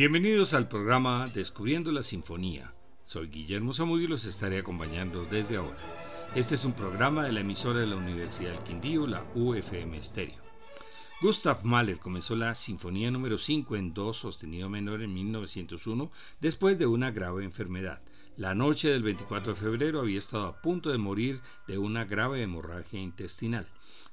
Bienvenidos al programa Descubriendo la Sinfonía. Soy Guillermo Zamudio y los estaré acompañando desde ahora. Este es un programa de la emisora de la Universidad del Quindío, la UFM Estéreo. Gustav Mahler comenzó la Sinfonía número 5 en Do sostenido menor en 1901 después de una grave enfermedad. La noche del 24 de febrero había estado a punto de morir de una grave hemorragia intestinal.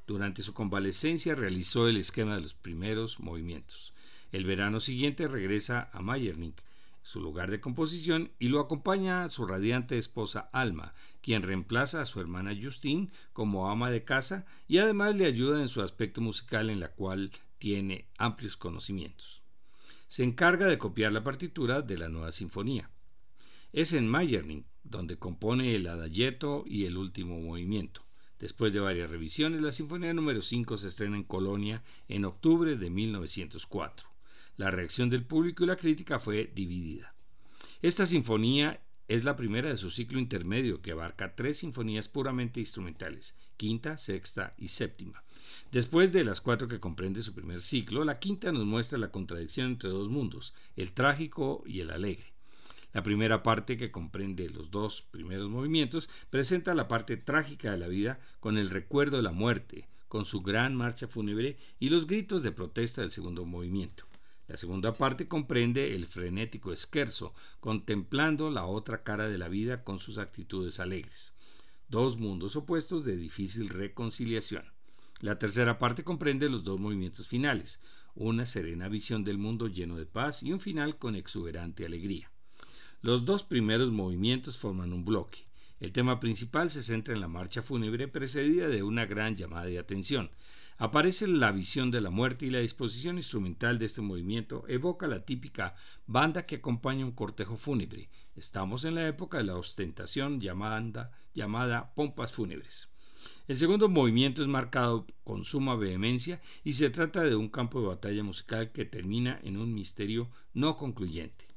Durante su convalecencia realizó el esquema de los primeros movimientos. El verano siguiente regresa a Mayernick, su lugar de composición, y lo acompaña su radiante esposa Alma, quien reemplaza a su hermana Justine como ama de casa y además le ayuda en su aspecto musical en la cual tiene amplios conocimientos. Se encarga de copiar la partitura de la nueva sinfonía. Es en Mayernick donde compone el adagietto y el último movimiento. Después de varias revisiones, la Sinfonía número 5 se estrena en Colonia en octubre de 1904. La reacción del público y la crítica fue dividida. Esta sinfonía es la primera de su ciclo intermedio que abarca tres sinfonías puramente instrumentales, quinta, sexta y séptima. Después de las cuatro que comprende su primer ciclo, la quinta nos muestra la contradicción entre dos mundos, el trágico y el alegre. La primera parte, que comprende los dos primeros movimientos, presenta la parte trágica de la vida con el recuerdo de la muerte, con su gran marcha fúnebre y los gritos de protesta del segundo movimiento. La segunda parte comprende el frenético esquerzo, contemplando la otra cara de la vida con sus actitudes alegres. Dos mundos opuestos de difícil reconciliación. La tercera parte comprende los dos movimientos finales, una serena visión del mundo lleno de paz y un final con exuberante alegría. Los dos primeros movimientos forman un bloque. El tema principal se centra en la marcha fúnebre precedida de una gran llamada de atención, aparece la visión de la muerte y la disposición instrumental de este movimiento evoca la típica banda que acompaña un cortejo fúnebre. Estamos en la época de la ostentación llamada, llamada pompas fúnebres. El segundo movimiento es marcado con suma vehemencia y se trata de un campo de batalla musical que termina en un misterio no concluyente.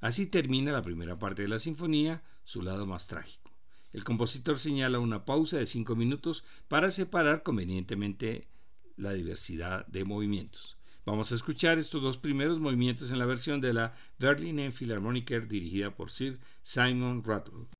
Así termina la primera parte de la sinfonía, su lado más trágico. El compositor señala una pausa de cinco minutos para separar convenientemente la diversidad de movimientos. Vamos a escuchar estos dos primeros movimientos en la versión de la Berliner Philharmoniker dirigida por Sir Simon Rattle.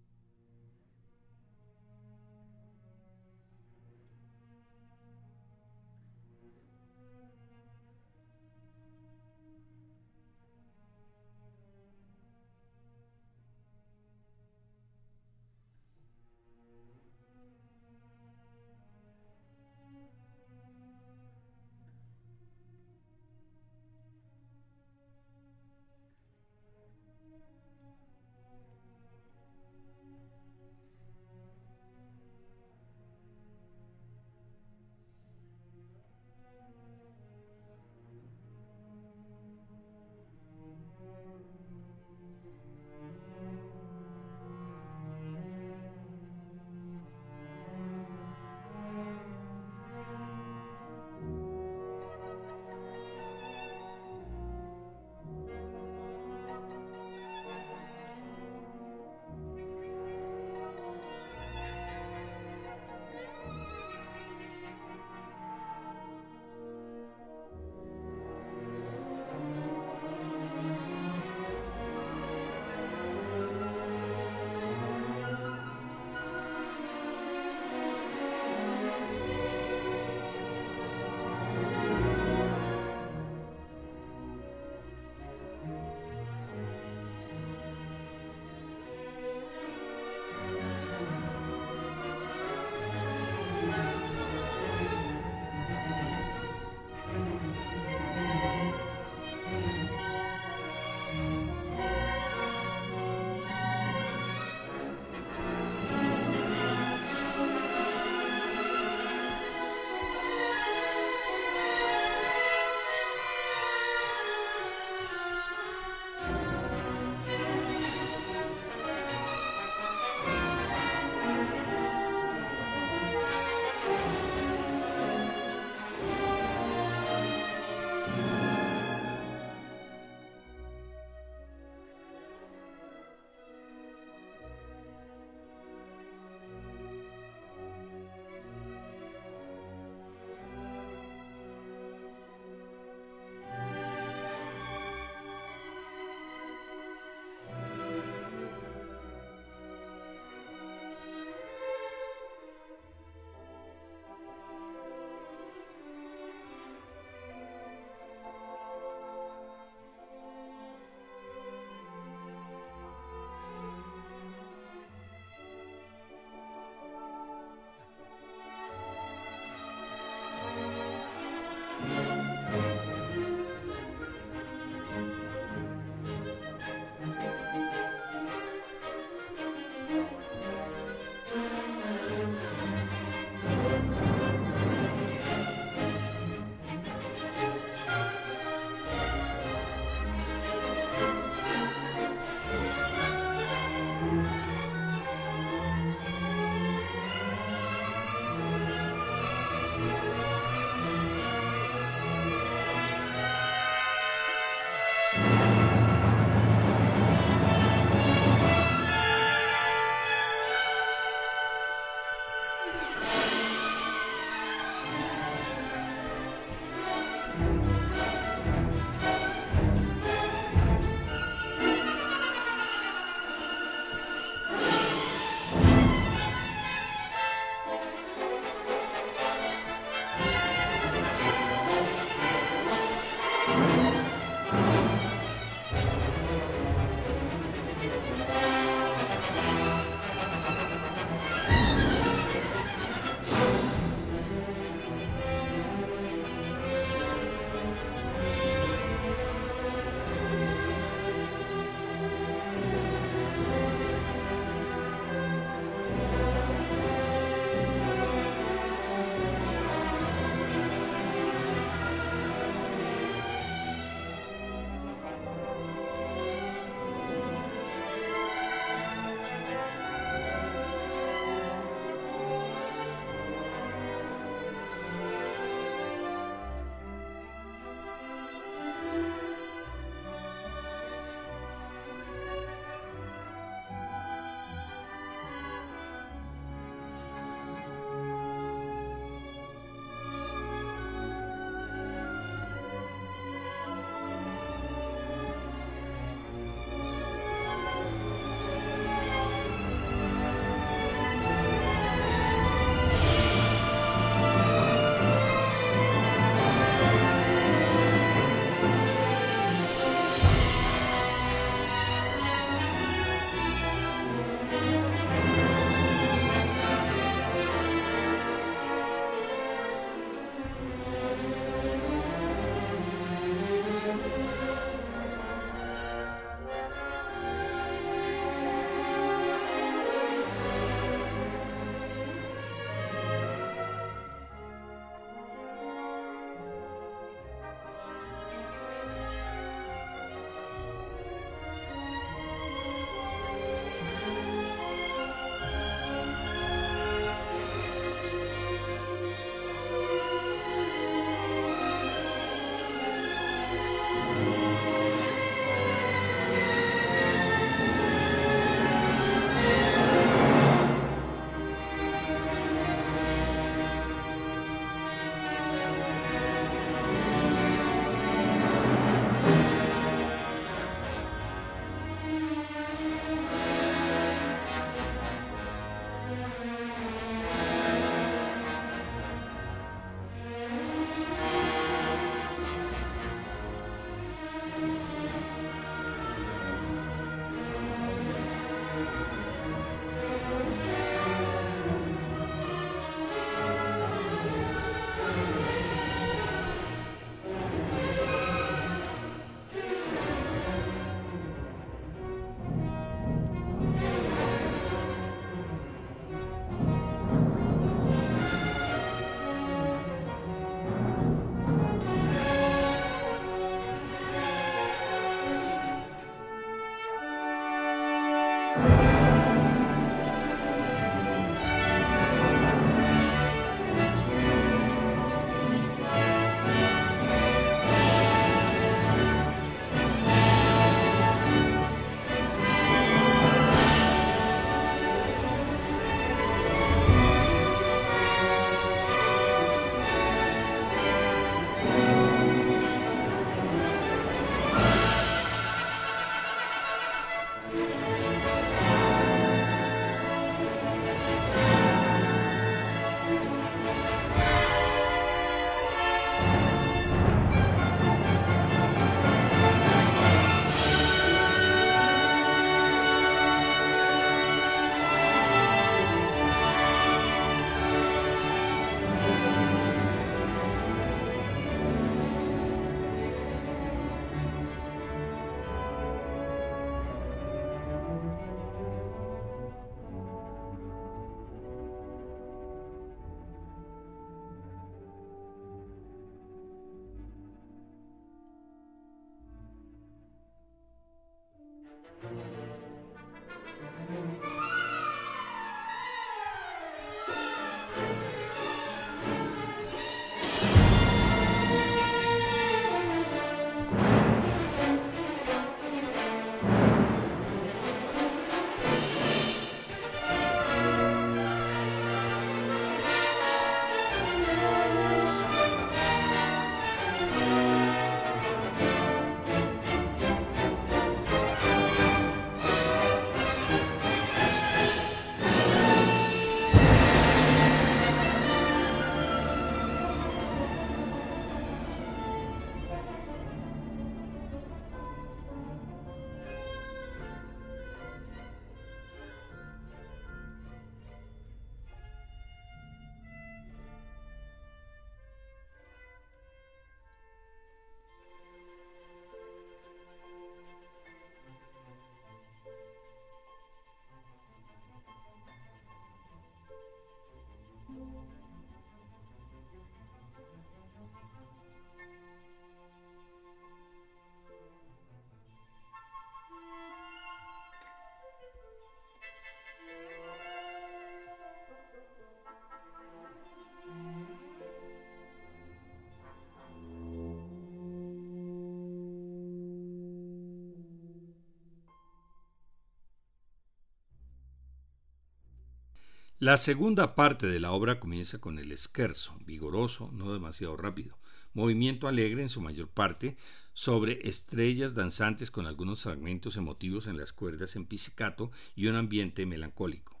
La segunda parte de la obra comienza con el esquerzo, vigoroso, no demasiado rápido, movimiento alegre en su mayor parte, sobre estrellas danzantes con algunos fragmentos emotivos en las cuerdas en pizzicato y un ambiente melancólico.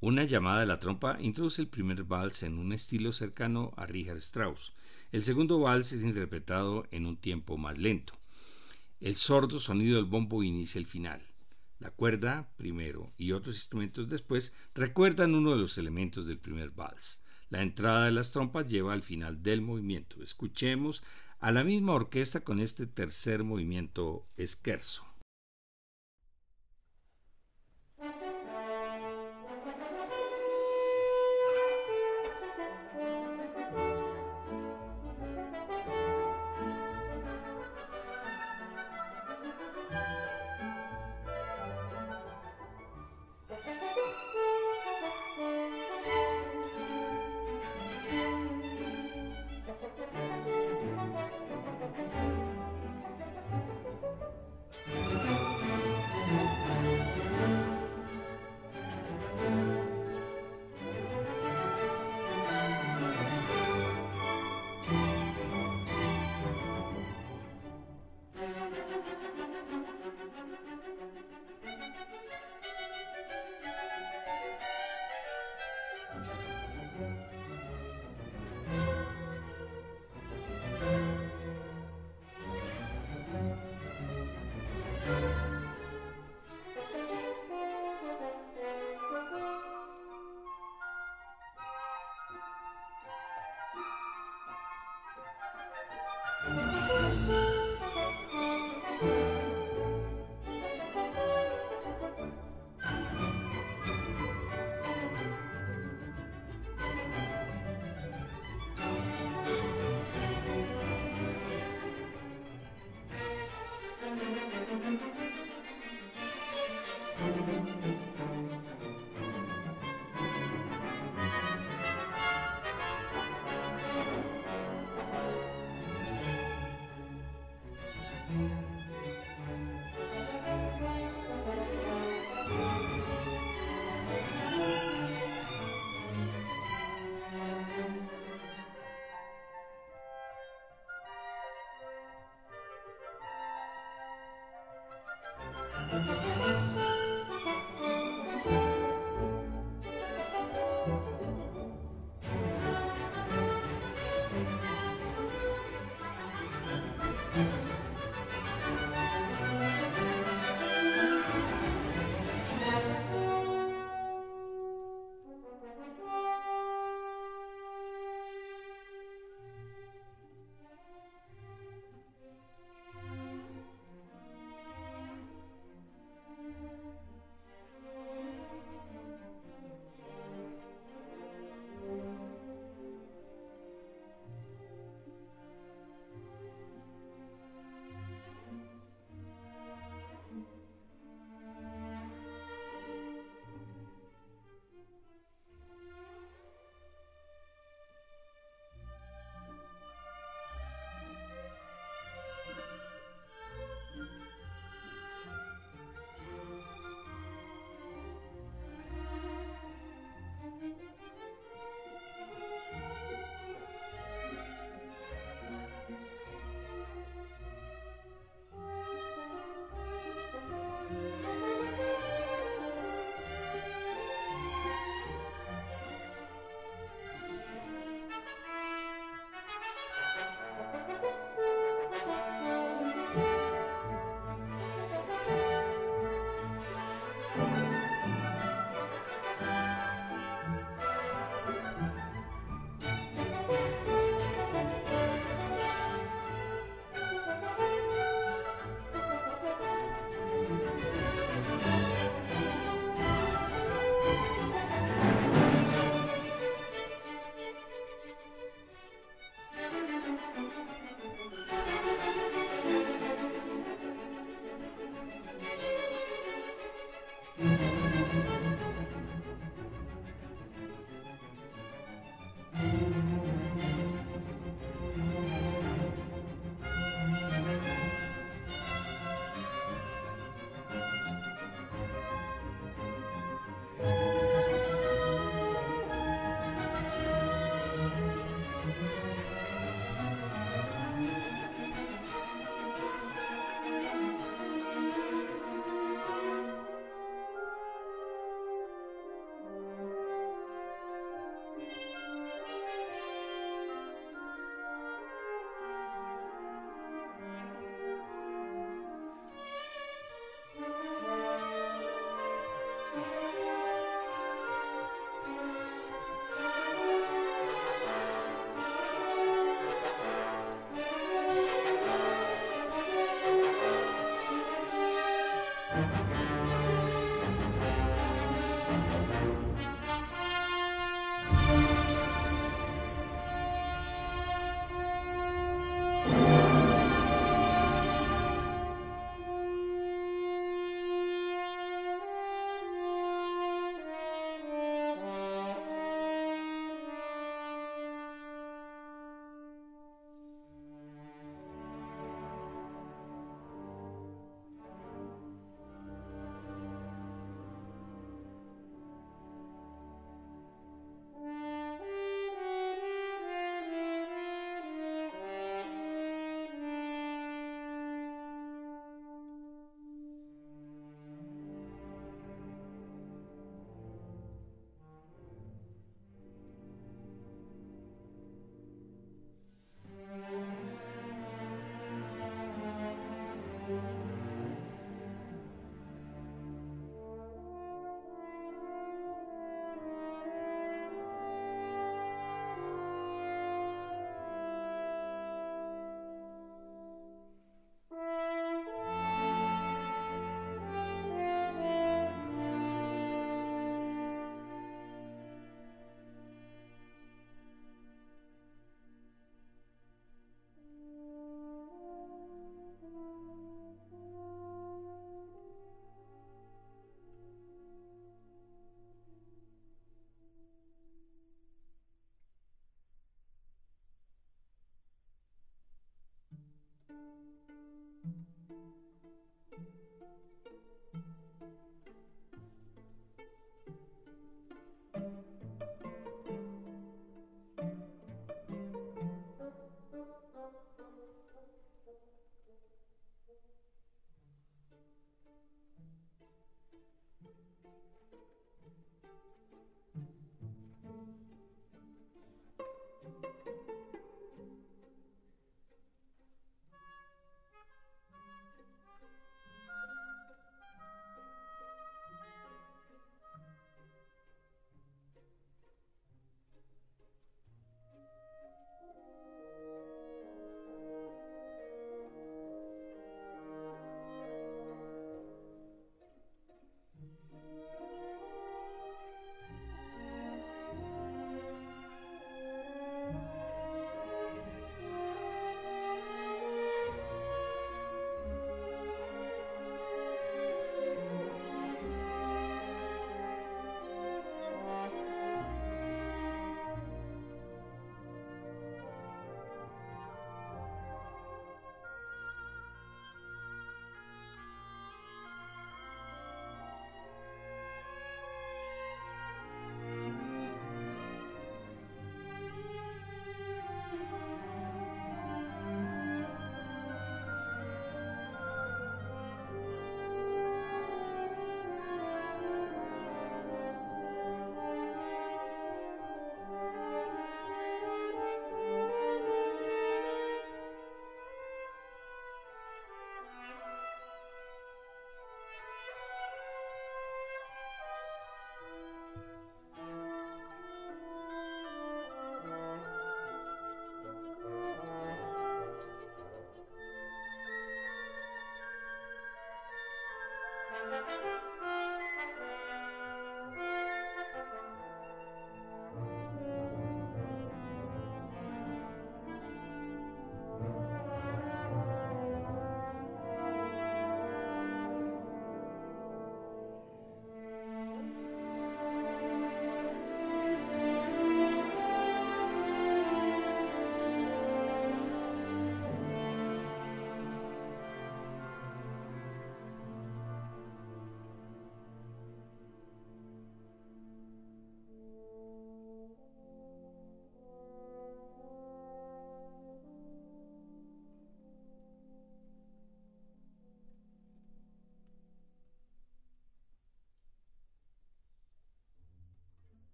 Una llamada de la trompa introduce el primer vals en un estilo cercano a Richard Strauss. El segundo vals es interpretado en un tiempo más lento. El sordo sonido del bombo inicia el final. La cuerda, primero, y otros instrumentos después, recuerdan uno de los elementos del primer vals. La entrada de las trompas lleva al final del movimiento. Escuchemos a la misma orquesta con este tercer movimiento esquerzo.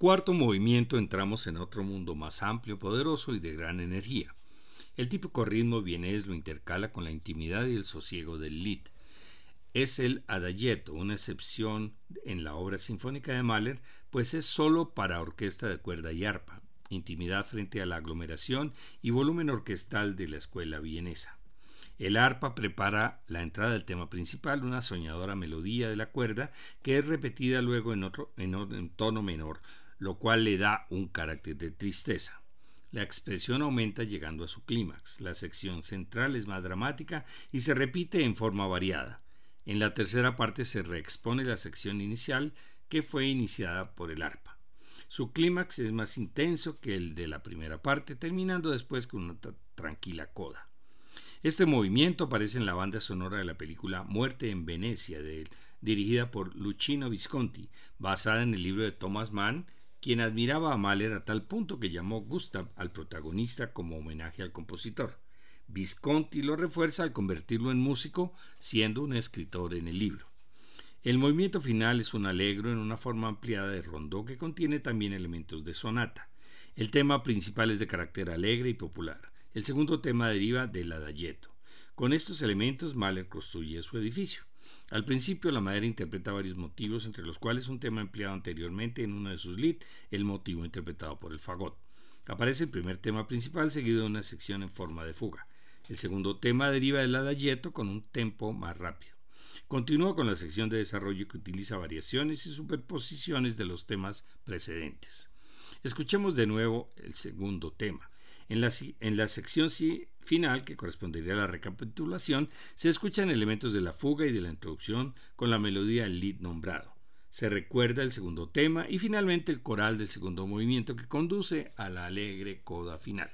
Cuarto movimiento entramos en otro mundo más amplio, poderoso y de gran energía. El típico ritmo vienés lo intercala con la intimidad y el sosiego del Lied. Es el adagietto, una excepción en la obra sinfónica de Mahler, pues es solo para orquesta de cuerda y arpa, intimidad frente a la aglomeración y volumen orquestal de la escuela vienesa. El arpa prepara la entrada del tema principal, una soñadora melodía de la cuerda que es repetida luego en, otro, en, tono menor, lo cual le da un carácter de tristeza. La expresión aumenta llegando a su clímax. La sección central es más dramática y se repite en forma variada. En la tercera parte se reexpone la sección inicial que fue iniciada por el arpa. Su clímax es más intenso que el de la primera parte, terminando después con una tranquila coda. Este movimiento aparece en la banda sonora de la película Muerte en Venecia, dirigida por Luchino Visconti, basada en el libro de Thomas Mann, quien admiraba a Mahler a tal punto que llamó Gustav al protagonista como homenaje al compositor. Visconti lo refuerza al convertirlo en músico, siendo un escritor en el libro. El movimiento final es un alegro en una forma ampliada de rondó que contiene también elementos de sonata. El tema principal es de carácter alegre y popular. El segundo tema deriva del adagietto. Con estos elementos, Mahler construye su edificio. Al principio, la madera interpreta varios motivos, entre los cuales un tema empleado anteriormente en uno de sus leads, el motivo interpretado por el fagot. Aparece el primer tema principal, seguido de una sección en forma de fuga. El segundo tema deriva del adagietto con un tempo más rápido. Continúa con la sección de desarrollo que utiliza variaciones y superposiciones de los temas precedentes. Escuchemos de nuevo el segundo tema. En la, sección final, que correspondería a la recapitulación, se escuchan elementos de la fuga y de la introducción con la melodía lead nombrado. Se recuerda el segundo tema y finalmente el coral del segundo movimiento que conduce a la alegre coda final.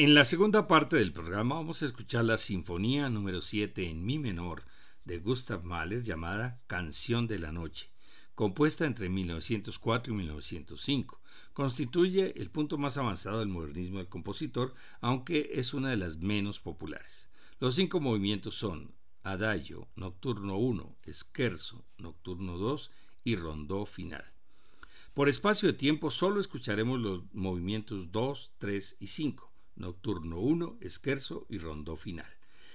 En la segunda parte del programa vamos a escuchar la Sinfonía número 7 en Mi menor de Gustav Mahler llamada Canción de la Noche, compuesta entre 1904 y 1905. Constituye el punto más avanzado del modernismo del compositor, aunque es una de las menos populares. Los cinco movimientos son Adagio, Nocturno 1, Scherzo, Nocturno 2 y Rondó final. Por espacio de tiempo solo escucharemos los movimientos 2, 3 y 5. Nocturno 1, Esquerzo y Rondó Final,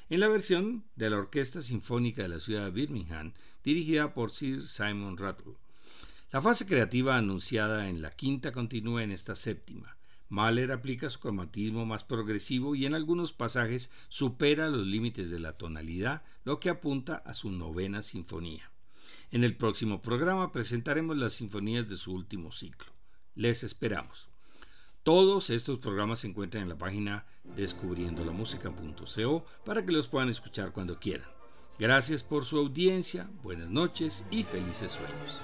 en la versión de la Orquesta Sinfónica de la ciudad de Birmingham, dirigida por Sir Simon Rattle. La fase creativa anunciada en la quinta continúa en esta séptima. Mahler aplica su cromatismo más progresivo y en algunos pasajes supera los límites de la tonalidad, lo que apunta a su novena sinfonía. En el próximo programa presentaremos las sinfonías de su último ciclo. Les esperamos. Todos estos programas se encuentran en la página descubriendolamusica.co para que los puedan escuchar cuando quieran. Gracias por su audiencia, buenas noches y felices sueños.